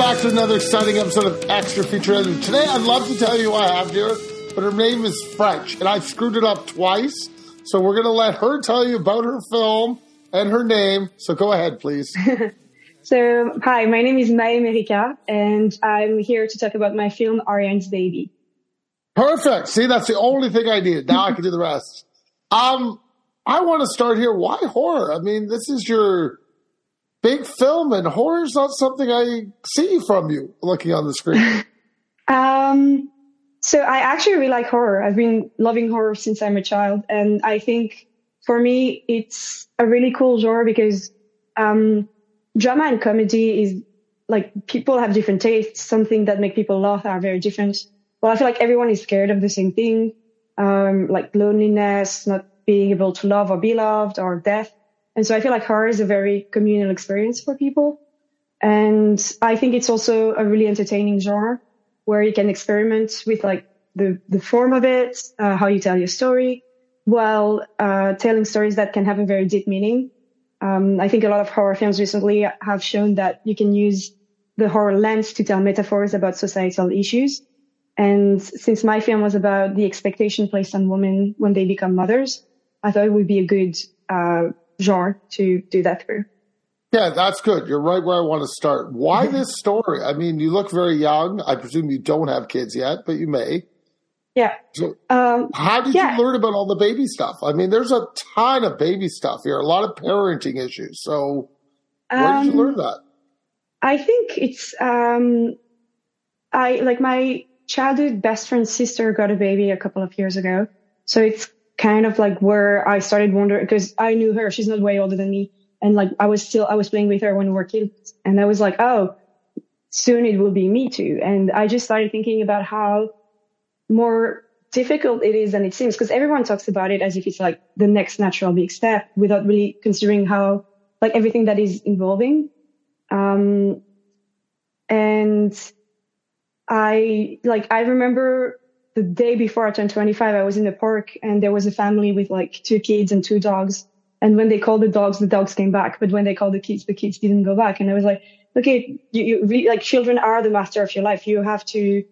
back to another exciting episode of Extra Feature Editor. Today, I'd love to tell you who I have here, but her name is French, and I've screwed it up twice. So we're going to let her tell you about her film and her name. So go ahead, please. so, hi, my name is Mahee Merica, and I'm here to talk about my film Ariane's Baby. Perfect. See, that's the only thing I needed. Now I can do the rest. Um, I want to start here. Why horror? I mean, this is your big film, and horror is not something I see from you looking on the screen. um, so I actually really like horror. I've been loving horror since I'm a child, and I think for me it's a really cool genre because um, drama and comedy is like people have different tastes. Something that make people laugh are very different. Well, I feel like everyone is scared of the same thing, um, like loneliness, not being able to love or be loved, or death. And so I feel like horror is a very communal experience for people. And I think it's also a really entertaining genre where you can experiment with like the, the form of it, uh, how you tell your story, while uh, telling stories that can have a very deep meaning. Um, I think a lot of horror films recently have shown that you can use the horror lens to tell metaphors about societal issues. And since my film was about the expectation placed on women when they become mothers, I thought it would be a good uh, genre to do that through. Yeah, that's good. You're right where I want to start. Why this story? I mean, you look very young. I presume you don't have kids yet, but you may. Yeah. So um, how did yeah. you learn about all the baby stuff? I mean, there's a ton of baby stuff here, a lot of parenting issues. So where um, did you learn um, that? I think it's um, I like my childhood best friend's sister got a baby a couple of years ago. So it's kind of like where I started wondering because I knew her. She's not way older than me. And like I was still, I was playing with her when we were kids. And I was like, oh, soon it will be me too. And I just started thinking about how more difficult it is than it seems because everyone talks about it as if it's like the next natural big step without really considering how like everything that is involving. Um, and I like, I remember the day before I turned 25, I was in the park and there was a family with like two kids and two dogs. And when they called the dogs, the dogs came back. But when they called the kids, the kids didn't go back. And I was like, okay, you, you re- like children are the master of your life. You have to,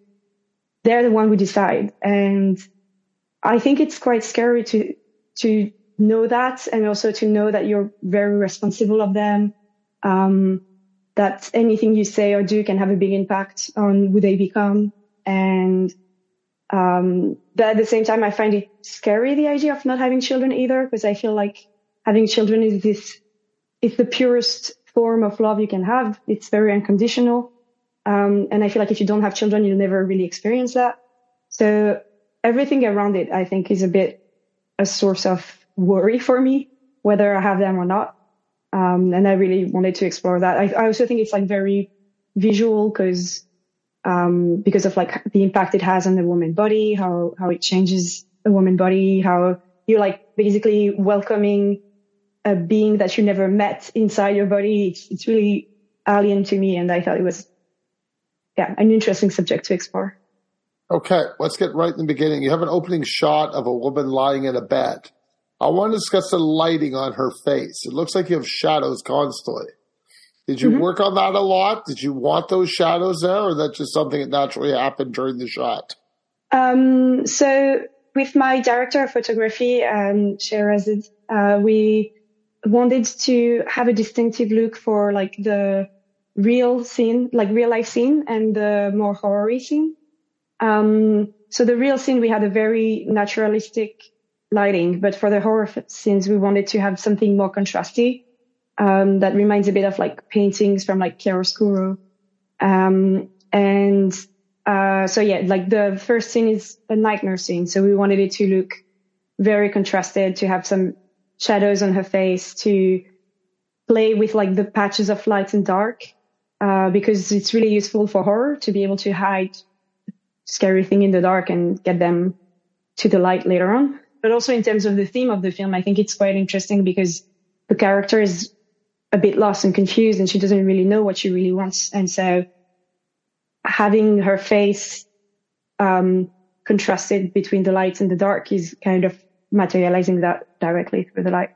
they're the one who decide. And I think it's quite scary to, to know that and also to know that you're very responsible of them. Um, that anything you say or do can have a big impact on who they become. And um, but at the same time, I find it scary, the idea of not having children either, because I feel like having children is this, it's the purest form of love you can have. It's very unconditional. Um, and I feel like if you don't have children, you'll never really experience that. So everything around it, I think is a bit a source of worry for me, whether I have them or not. Um, and I really wanted to explore that. I, I also think it's like very visual because um, because of like the impact it has on the woman body, how, how it changes a woman body, how you're like basically welcoming a being that you never met inside your body. It's, it's really alien to me. And I thought it was, yeah, an interesting subject to explore. Okay. Let's get right in the beginning. You have an opening shot of a woman lying in a bed. I want to discuss the lighting on her face. It looks like you have shadows constantly. Did you mm-hmm. work on that a lot? Did you want those shadows there, or that just something that naturally happened during the shot? Um, so with my director of photography, um, Sherazid, uh, we wanted to have a distinctive look for like the real scene, like real life scene and the more horror scene. Um, so the real scene, we had a very naturalistic lighting, but for the horror scenes, we wanted to have something more contrasty um, that reminds a bit of like paintings from like chiaroscuro. Um, and, uh, so yeah, like the first scene is a nightmare scene. So we wanted it to look very contrasted, to have some shadows on her face, to play with like the patches of light and dark, uh, because it's really useful for horror to be able to hide scary thing in the dark and get them to the light later on. But also in terms of the theme of the film, I think it's quite interesting because the character is a bit lost and confused and she doesn't really know what she really wants. And so having her face, um, contrasted between the light and the dark is kind of materializing that directly through the light.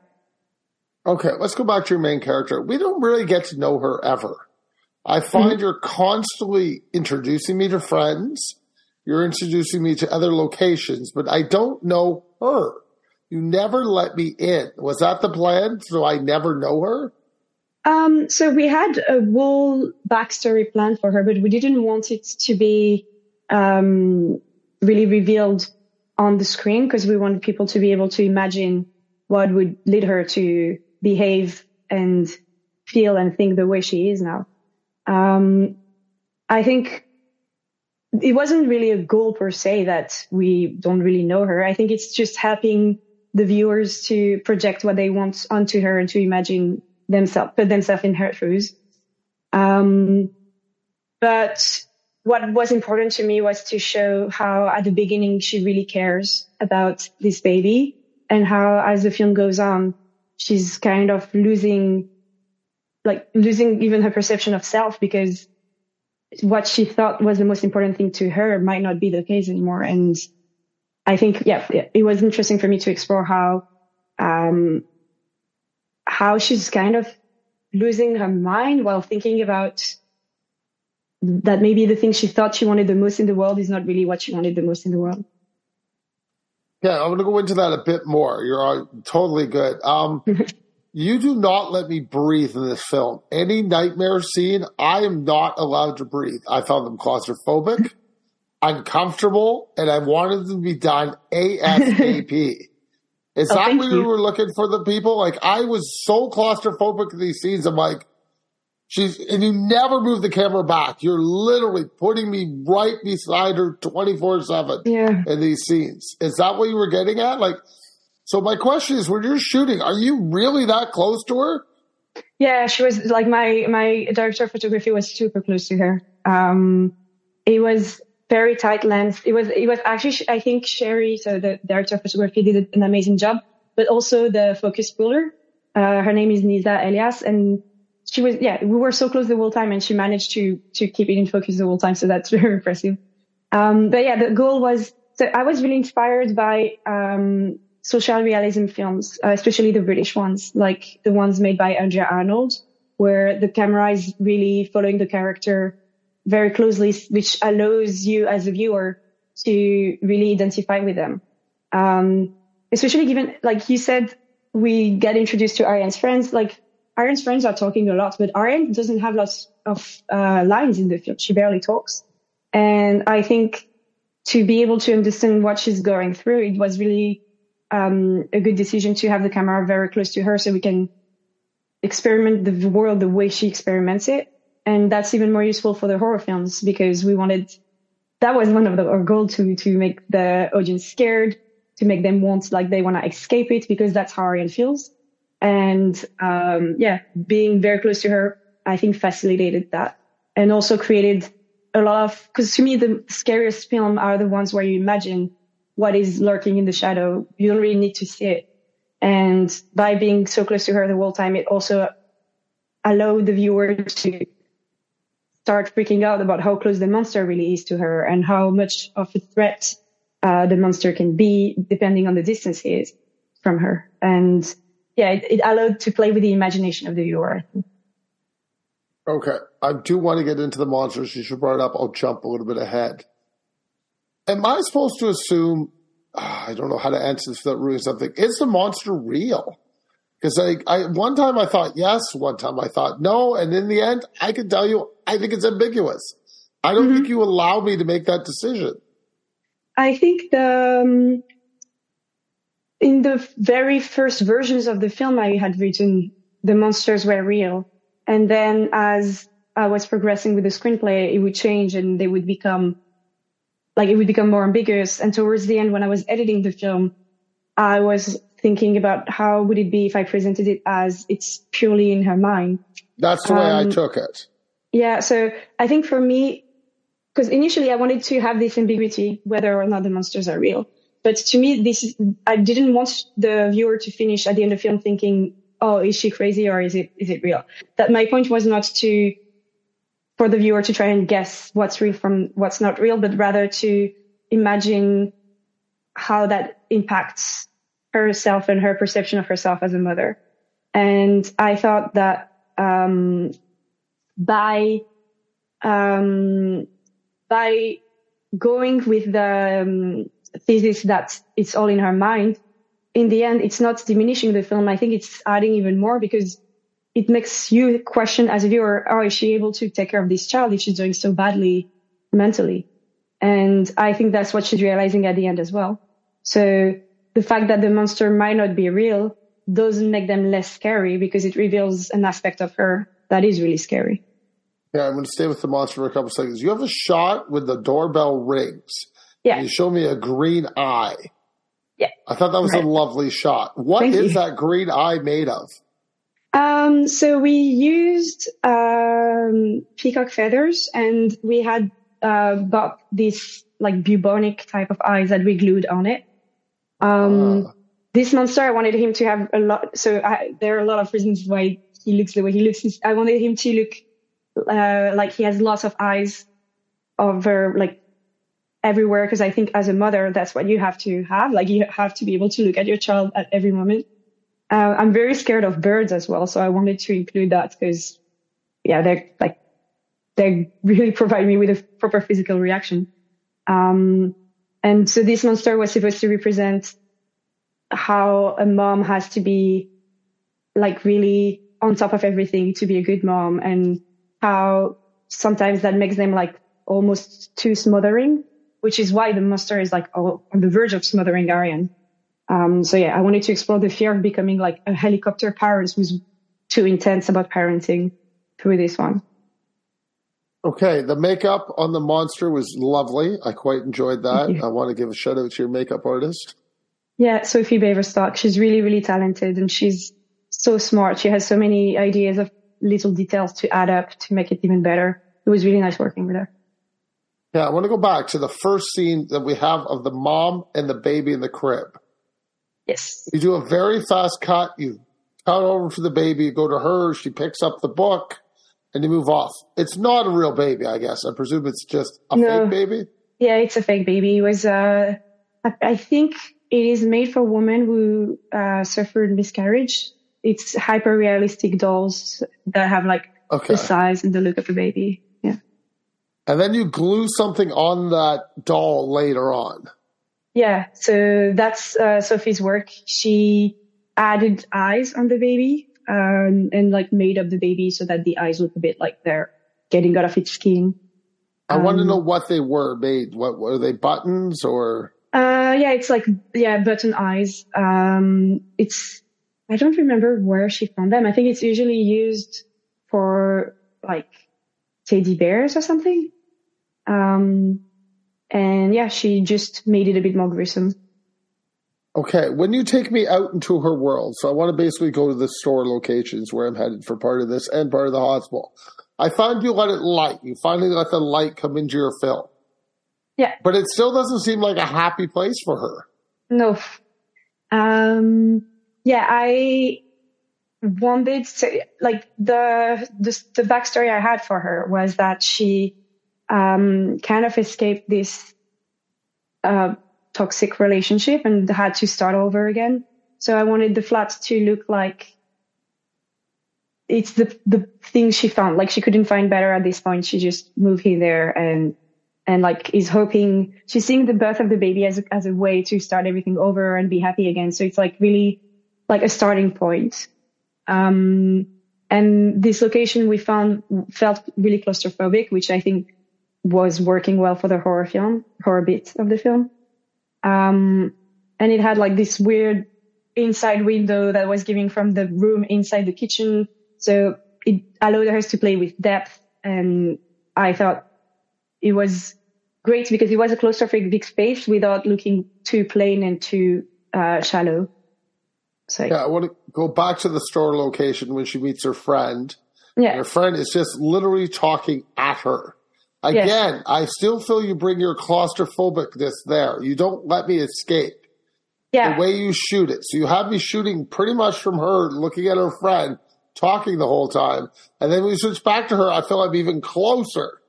Okay, let's go back to your main character. We don't really get to know her ever. I find mm-hmm. you're constantly introducing me to friends. You're introducing me to other locations, but I don't know her. You never let me in. Was that the plan? So I never know her? Um, so we had a whole backstory plan for her, but we didn't want it to be um, really revealed on the screen because we wanted people to be able to imagine what would lead her to behave and feel and think the way she is now. Um, I think it wasn't really a goal per se that we don't really know her. I think it's just helping the viewers to project what they want onto her and to imagine themselves, put themselves in her shoes. Um, but what was important to me was to show how at the beginning she really cares about this baby and how as the film goes on, she's kind of losing, like losing even her perception of self because what she thought was the most important thing to her might not be the case anymore. And I think, yeah, it was interesting for me to explore how, um, how she's kind of losing her mind while thinking about that maybe the thing she thought she wanted the most in the world is not really what she wanted the most in the world. Yeah, I'm going to go into that a bit more. You're totally good. Um, you do not let me breathe in this film. Any nightmare scene, I am not allowed to breathe. I found them claustrophobic, uncomfortable, and I wanted them to be done ASAP. Is oh, that what you. were looking for the people? Like I was so claustrophobic in these scenes. I'm like, she's, and you never move the camera back. You're literally putting me right beside her 24 seven yeah. in these scenes. Is that what you were getting at? Like, so my question is, when you're shooting, are you really that close to her? Yeah, she was like my, my director of photography was super close to her. Um, it was very tight lens. It was, it was actually, I think Sherry, so the director of photography did an amazing job, but also the focus puller. Uh, her name is Nisa Elias and she was, yeah, we were so close the whole time and she managed to, to keep it in focus the whole time. So that's very impressive. Um, but yeah, the goal was, so I was really inspired by, um, social realism films, uh, especially the British ones, like the ones made by Andrea Arnold, where the camera is really following the character very closely, which allows you as a viewer to really identify with them. Um, especially given, like you said, we get introduced to Ariane's friends. Like Ariane's friends are talking a lot, but Ariane doesn't have lots of uh, lines in the film. She barely talks. And I think to be able to understand what she's going through, it was really um, a good decision to have the camera very close to her so we can experiment the world the way she experiments it and that's even more useful for the horror films because we wanted that was one of the, our goal to to make the audience scared to make them want like they want to escape it because that's how Ariane feels. And um, yeah being very close to her I think facilitated that. And also created a lot of because to me the scariest film are the ones where you imagine what is lurking in the shadow. You don't really need to see it. And by being so close to her the whole time it also allowed the viewer to start freaking out about how close the monster really is to her and how much of a threat uh, the monster can be depending on the distance he is from her. And yeah, it, it allowed to play with the imagination of the viewer. Okay. I do want to get into the monsters. You should brought it up. I'll jump a little bit ahead. Am I supposed to assume, I don't know how to answer this without ruining something. Is the monster real? Because I, I, one time I thought yes, one time I thought no, and in the end, I can tell you, I think it's ambiguous. I don't mm-hmm. think you allow me to make that decision. I think the um, in the very first versions of the film, I had written the monsters were real, and then as I was progressing with the screenplay, it would change and they would become like it would become more ambiguous. And towards the end, when I was editing the film, I was thinking about how would it be if I presented it as it's purely in her mind. That's the way um, I took it. Yeah. So I think for me, because initially I wanted to have this ambiguity whether or not the monsters are real. But to me, this is, I didn't want the viewer to finish at the end of the film thinking, oh, is she crazy or is it, is it real? That my point was not to, for the viewer to try and guess what's real from what's not real, but rather to imagine how that impacts herself and her perception of herself as a mother. And I thought that um, by um, by going with the um, thesis that it's all in her mind, in the end, it's not diminishing the film. I think it's adding even more because it makes you question as a viewer, oh, is she able to take care of this child if she's doing so badly mentally? And I think that's what she's realizing at the end as well. So the fact that the monster might not be real doesn't make them less scary because it reveals an aspect of her that is really scary. Yeah, I'm going to stay with the monster for a couple seconds. You have a shot with the doorbell rings. Yeah. You show me a green eye. Yeah. I thought that was right. a lovely shot. What Thank is you. that green eye made of? Um, so we used um, peacock feathers and we had uh, got this like bubonic type of eyes that we glued on it. Um, Ah. This monster, I wanted him to have a lot. So I, there are a lot of reasons why he looks the way he looks. I wanted him to look uh, like he has lots of eyes over like everywhere because I think as a mother, that's what you have to have. Like you have to be able to look at your child at every moment. Uh, I'm very scared of birds as well, so I wanted to include that because, yeah, they're like they really provide me with a proper physical reaction. Um, and so this monster was supposed to represent how a mom has to be like really on top of everything to be a good mom and how sometimes that makes them like almost too smothering, which is why the monster is like on the verge of smothering Ariane. Um, so yeah, I wanted to explore the fear of becoming like a helicopter parent who's too intense about parenting through this one. Okay, the makeup on the monster was lovely. I quite enjoyed that. I want to give a shout out to your makeup artist. Yeah, Sophie Baverstock. She's really, really talented and she's so smart. She has so many ideas of little details to add up to make it even better. It was really nice working with her. Yeah, I want to go back to the first scene that we have of the mom and the baby in the crib. Yes. You do a very fast cut. You cut over to the baby, you go to her, she picks up the book, and you move off. It's not a real baby, I guess. I presume it's just a No. fake baby. Yeah, it's a fake baby. It was, uh, I, think it is made for women who, uh, suffered miscarriage. It's hyper realistic dolls that have like Okay. the size and the look of a baby. Yeah. And then you glue something on that doll later on. Yeah. So that's, uh, Sophie's work. She added eyes on the baby, um, and like made up the baby so that the eyes look a bit like they're getting out of its skin. I want to Um, know what they were made. What were they buttons or? Uh, yeah, it's like, yeah, button eyes. Um, it's, I don't remember where she found them. I think it's usually used for like teddy bears or something. Um, and yeah, she just made it a bit more gruesome. Okay, when you take me out into her world, so I want to basically go to the store locations where I'm headed for part of this and part of the hospital. I find you let it light. You finally let the light come into your film. Yeah. But it still doesn't seem like a happy place for her. No. Um, yeah, I wanted to, like, the, the, the backstory I had for her was that she, um, kind of escaped this, uh, toxic relationship and had to start over again. So I wanted the flat to look like it's the, the thing she found. Like she couldn't find better at this point. She just moved here there and, and like is hoping she's seeing the birth of the baby as a, as a way to start everything over and be happy again. So it's like really like a starting point. Um, and this location we found felt really claustrophobic, which I think was working well for the horror film, horror bit of the film. Um, and it had like this weird inside window that was giving from the room inside the kitchen. So it allowed us to play with depth. And I thought it was great because it was a claustrophobic big space without looking too plain and too uh, shallow. So Yeah, I want to go back to the store location when she meets her friend. yeah, Her friend is just literally talking at her. Yes. Again, I still feel you bring your claustrophobicness there. You don't let me escape. yeah, the way you shoot it. So you have me shooting pretty much from her, looking at her friend, talking the whole time, and then we switch back to her. I feel I'm even closer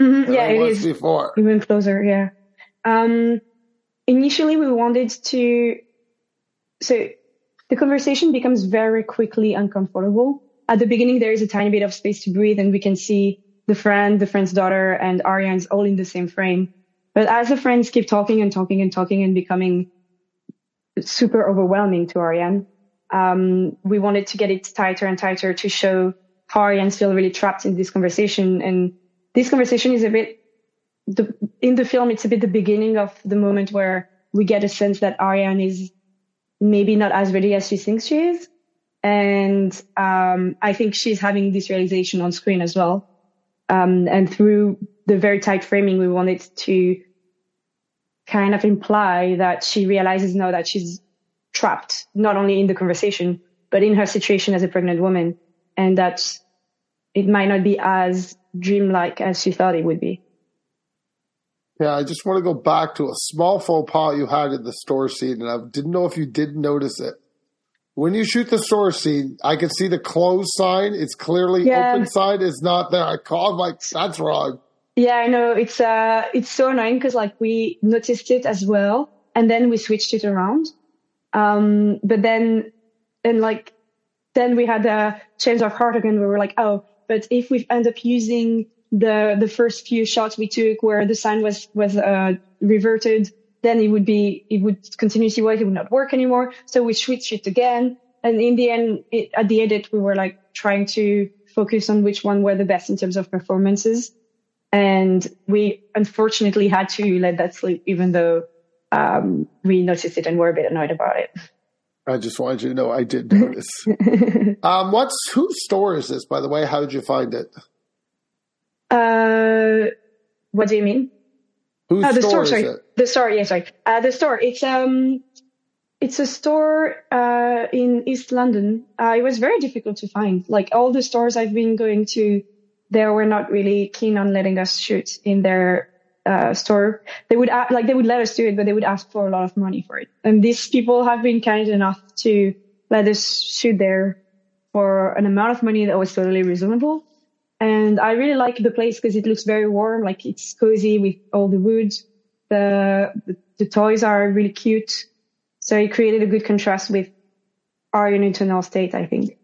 Mhm, than yeah, I it was is before. even closer. Yeah. Um, initially we wanted to, so the conversation becomes very quickly uncomfortable. At the beginning, there is a tiny bit of space to breathe and we can see the friend, the friend's daughter, and Ariane's all in the same frame. But as the friends keep talking and talking and talking and becoming super overwhelming to Ariane, um, we wanted to get it tighter and tighter to show how Ariane's feel really trapped in this conversation. And this conversation is a bit, the, in the film, it's a bit the beginning of the moment where we get a sense that Ariane is maybe not as ready as she thinks she is. And um, I think she's having this realization on screen as well. Um, and through the very tight framing, we wanted to kind of imply that she realizes now that she's trapped, not only in the conversation, but in her situation as a pregnant woman, and that it might not be as dreamlike as she thought it would be. Yeah, I just want to go back to a small faux pas you had in the store scene, and I didn't know if you did notice it. When you shoot the store scene, I can see the closed sign. It's clearly yeah. open sign is not there. I called like that's wrong. Yeah, I know. It's uh, it's so annoying because like we noticed it as well, and then we switched it around. Um, but then, and like, then we had a change of heart again. We were like, oh, but if we end up using the the first few shots we took where the sign was was uh, reverted, then it would be it would continuously work. It would not work anymore. So we switched it again. And in the end, it, at the edit, we were like trying to focus on which one were the best in terms of performances. And we unfortunately had to let that slip, even though um, we noticed it and were a bit annoyed about it. I just wanted you to know I did notice. um, what's whose store is this, by the way? How did you find it? Uh, what do you mean? Whose the store, store sorry. it? The store, yeah, sorry. Uh, the store. It's um, it's a store uh, in East London. Uh, it was very difficult to find. Like all the stores I've been going to, they were not really keen on letting us shoot in their uh, store. They would like they would let us do it, but they would ask for a lot of money for it. And these people have been kind enough to let us shoot there for an amount of money that was totally reasonable. And I really like the place because it looks very warm, like it's cozy with all the wood. The, the, the toys are really cute. So it created a good contrast with our internal state, I think.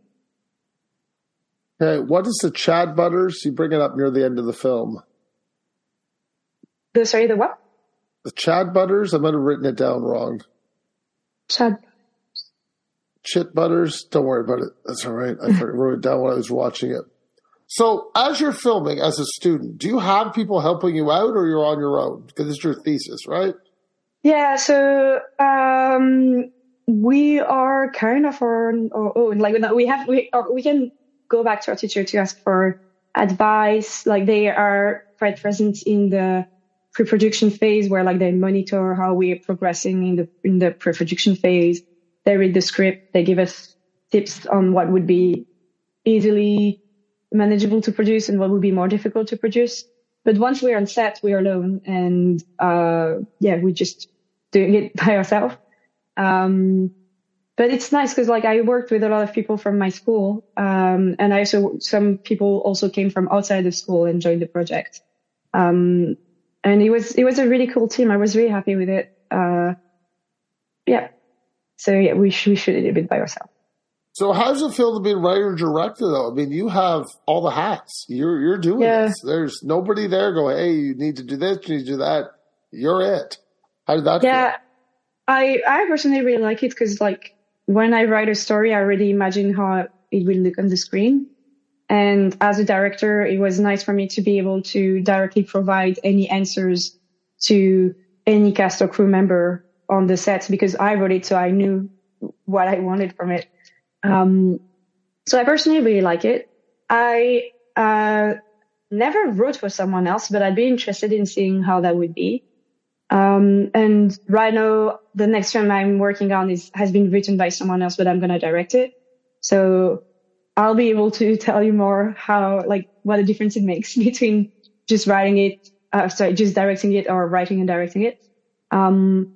Okay, what is the Chad Butters? You bring it up near the end of the film. The sorry, the what? The Chad Butters. I might have written it down wrong. Chad. Chit Butters. Don't worry about it. That's all right. I wrote it down when I was watching it. So, as you're filming as a student, do you have people helping you out, or you're on your own? Because it's your thesis, right? Yeah. So um, we are kind of on our own. Like we have, we we can go back to our teacher to ask for advice. Like they are quite present in the pre-production phase, where like they monitor how we are progressing in the in the pre-production phase. They read the script. They give us tips on what would be easily manageable to produce and what would be more difficult to produce. But once we're on set, we're alone and, uh, yeah, we're just doing it by ourselves. Um, but it's nice because like I worked with a lot of people from my school. Um, and I also, some people also came from outside the school and joined the project. Um, and it was, it was a really cool team. I was really happy with it. Uh, yeah. So yeah, we, we shoot it a bit by ourselves. So how does it feel to be a writer director though? I mean, you have all the hats. You're you're doing yeah. this. There's nobody there going, "Hey, you need to do this, you need to do that." You're it. How did that yeah, feel? I I personally really like it because like when I write a story, I already imagine how it will look on the screen. And as a director, it was nice for me to be able to directly provide any answers to any cast or crew member on the set because I wrote it, so I knew what I wanted from it. Um, so I personally really like it. I uh, never wrote for someone else, but I'd be interested in seeing how that would be. Um, and right now, the next film I'm working on is has been written by someone else, but I'm gonna direct it. So I'll be able to tell you more how, like, what a difference it makes between just writing it, uh, sorry, just directing it or writing and directing it. Um,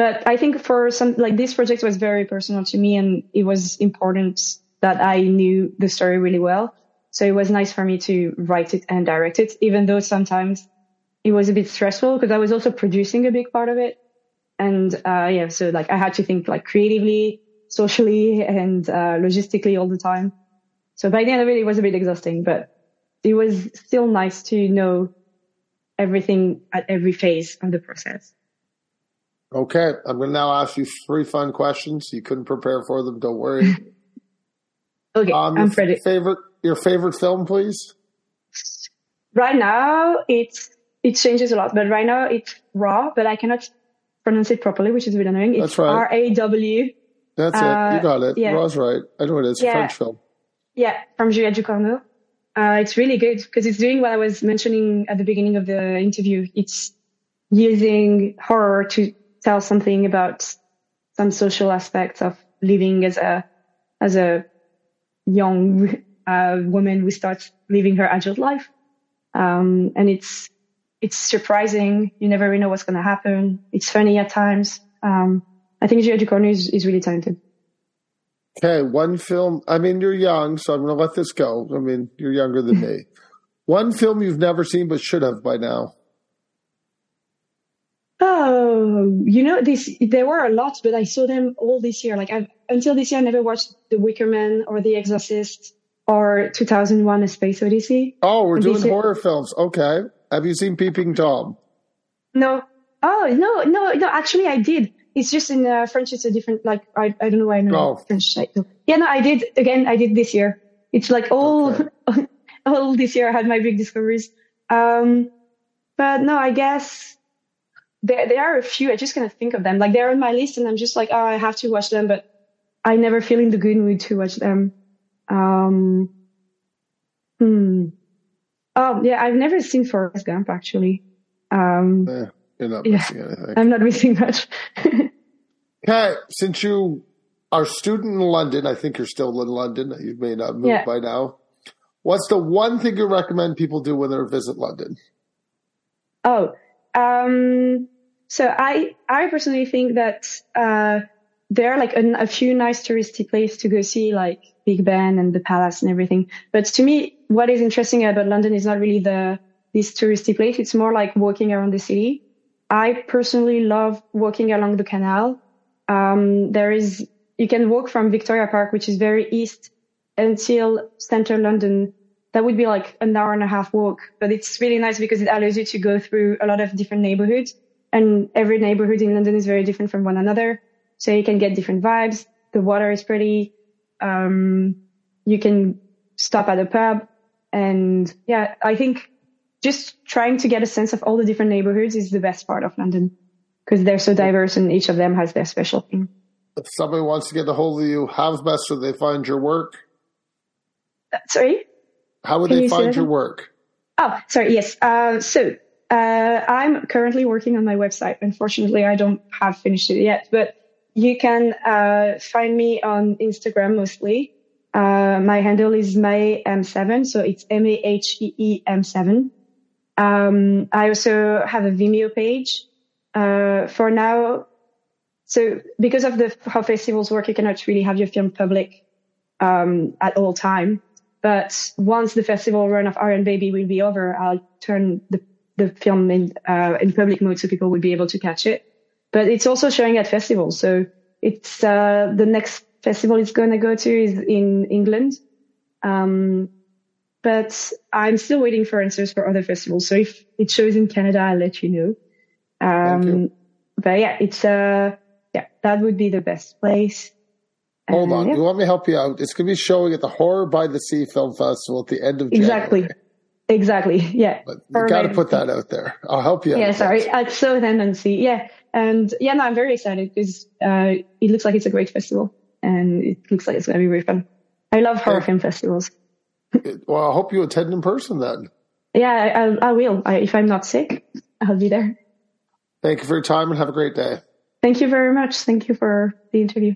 but I think for some, like this project was very personal to me and it was important that I knew the story really well. So it was nice for me to write it and direct it, even though sometimes it was a bit stressful because I was also producing a big part of it. And, uh, yeah, so like I had to think like creatively, socially and, uh, logistically all the time. So by the end of it, it was a bit exhausting, but it was still nice to know everything at every phase of the process. Okay, I'm going to now ask you three fun questions. You couldn't prepare for them. Don't worry. okay, um, I'm ready. Favorite, your favorite film, please. Right now, it's it changes a lot, but right now it's Raw, but I cannot pronounce it properly, which is a bit annoying. It's That's right. R A W. That's uh, it. You uh, got it. Yeah. Raw's right. I know it is. Yeah. French film. Yeah, from Julia Ducournau. Uh, it's really good because it's doing what I was mentioning at the beginning of the interview. It's using horror to tell something about some social aspects of living as a as a young uh, woman who starts living her adult life. Um, and it's it's surprising. You never really know what's going to happen. It's funny at times. Um, I think Julia Ducournau is, is really talented. Okay, one film. I mean, you're young, so I'm going to let this go. I mean, you're younger than me. One film you've never seen but should have by now. Oh, you know, this there were a lot, but I saw them all this year. Like I've, until this year, I never watched The Wicker Man or The Exorcist or 2001: A Space Odyssey. Oh, we're doing horror films. Okay. Have you seen Peeping Tom? No. Oh no, no, no. Actually, I did. It's just in uh, French. It's a different. Like I, I don't know why I know oh. French title. Yeah, no, I did. Again, I did this year. It's like all, okay. all this year. I had my big discoveries. Um, but no, I guess there there are a few. I just cannot think of them. Like they're on my list, and I'm just like, oh, I have to watch them, but I never feel in the good mood to watch them. Um, hmm. Oh yeah, I've never seen Forrest Gump actually. Um, yeah, you're not missing anything. I'm not missing much. okay, since you are a student in London, I think you're still in London. You may not move yeah. by now. What's the one thing you recommend people do when they visit London? Oh, um, so I I personally think that uh, there are like a, a, few nice touristy places to go see, like Big Ben and the Palace and everything. But to me, what is interesting about London is not really the this touristy place. It's more like walking around the city. I personally love walking along the canal. Um, there is you can walk from Victoria Park, which is very east, until central London that would be like an hour and a half walk, but it's really nice because it allows you to go through a lot of different neighborhoods and every neighborhood in London is very different from one another. So you can get different vibes. The water is pretty. Um, you can stop at a pub and yeah, I think just trying to get a sense of all the different neighborhoods is the best part of London because they're so diverse and each of them has their special thing. If somebody wants to get a hold of you, how best do they find your work? Uh, sorry? How would Can they find your work? Oh, sorry. Yes. Uh, so uh, I'm currently working on my website. Unfortunately, I don't have finished it yet, but you can uh, find me on Instagram mostly. Uh, my handle is Mahee M7, so it's M A H E E M7. Um, I also have a Vimeo page. Uh, for now, so because of the how festivals work, you cannot really have your film public um, at all time. But once the festival run of Ariane's Baby will be over, I'll turn the, the film in, uh, in public mode so people will be able to catch it. But it's also showing at festivals. So it's, uh, the next festival it's going to go to is in England. Um, but I'm still waiting for answers for other festivals. So if it shows in Canada, I'll let you know. Um, you. but yeah, it's, uh, yeah, that would be the best place. Hold on. Yeah. You want me to help you out? It's going to be showing at the Horror by the Sea Film Festival at the end of. January. Exactly. Exactly. Yeah. But you got to put that out there. I'll help you. Yeah. Sorry. At Southend-on-Sea. Yeah. And yeah, no, I'm very excited because uh, it looks like it's a great festival and it looks like it's going to be very fun. I love horror film festivals. well, I hope you attend in person then. Yeah, I, I will. I, if I'm not sick, I'll be there. Thank you for your time and have a great day. Thank you very much. Thank you for the interview.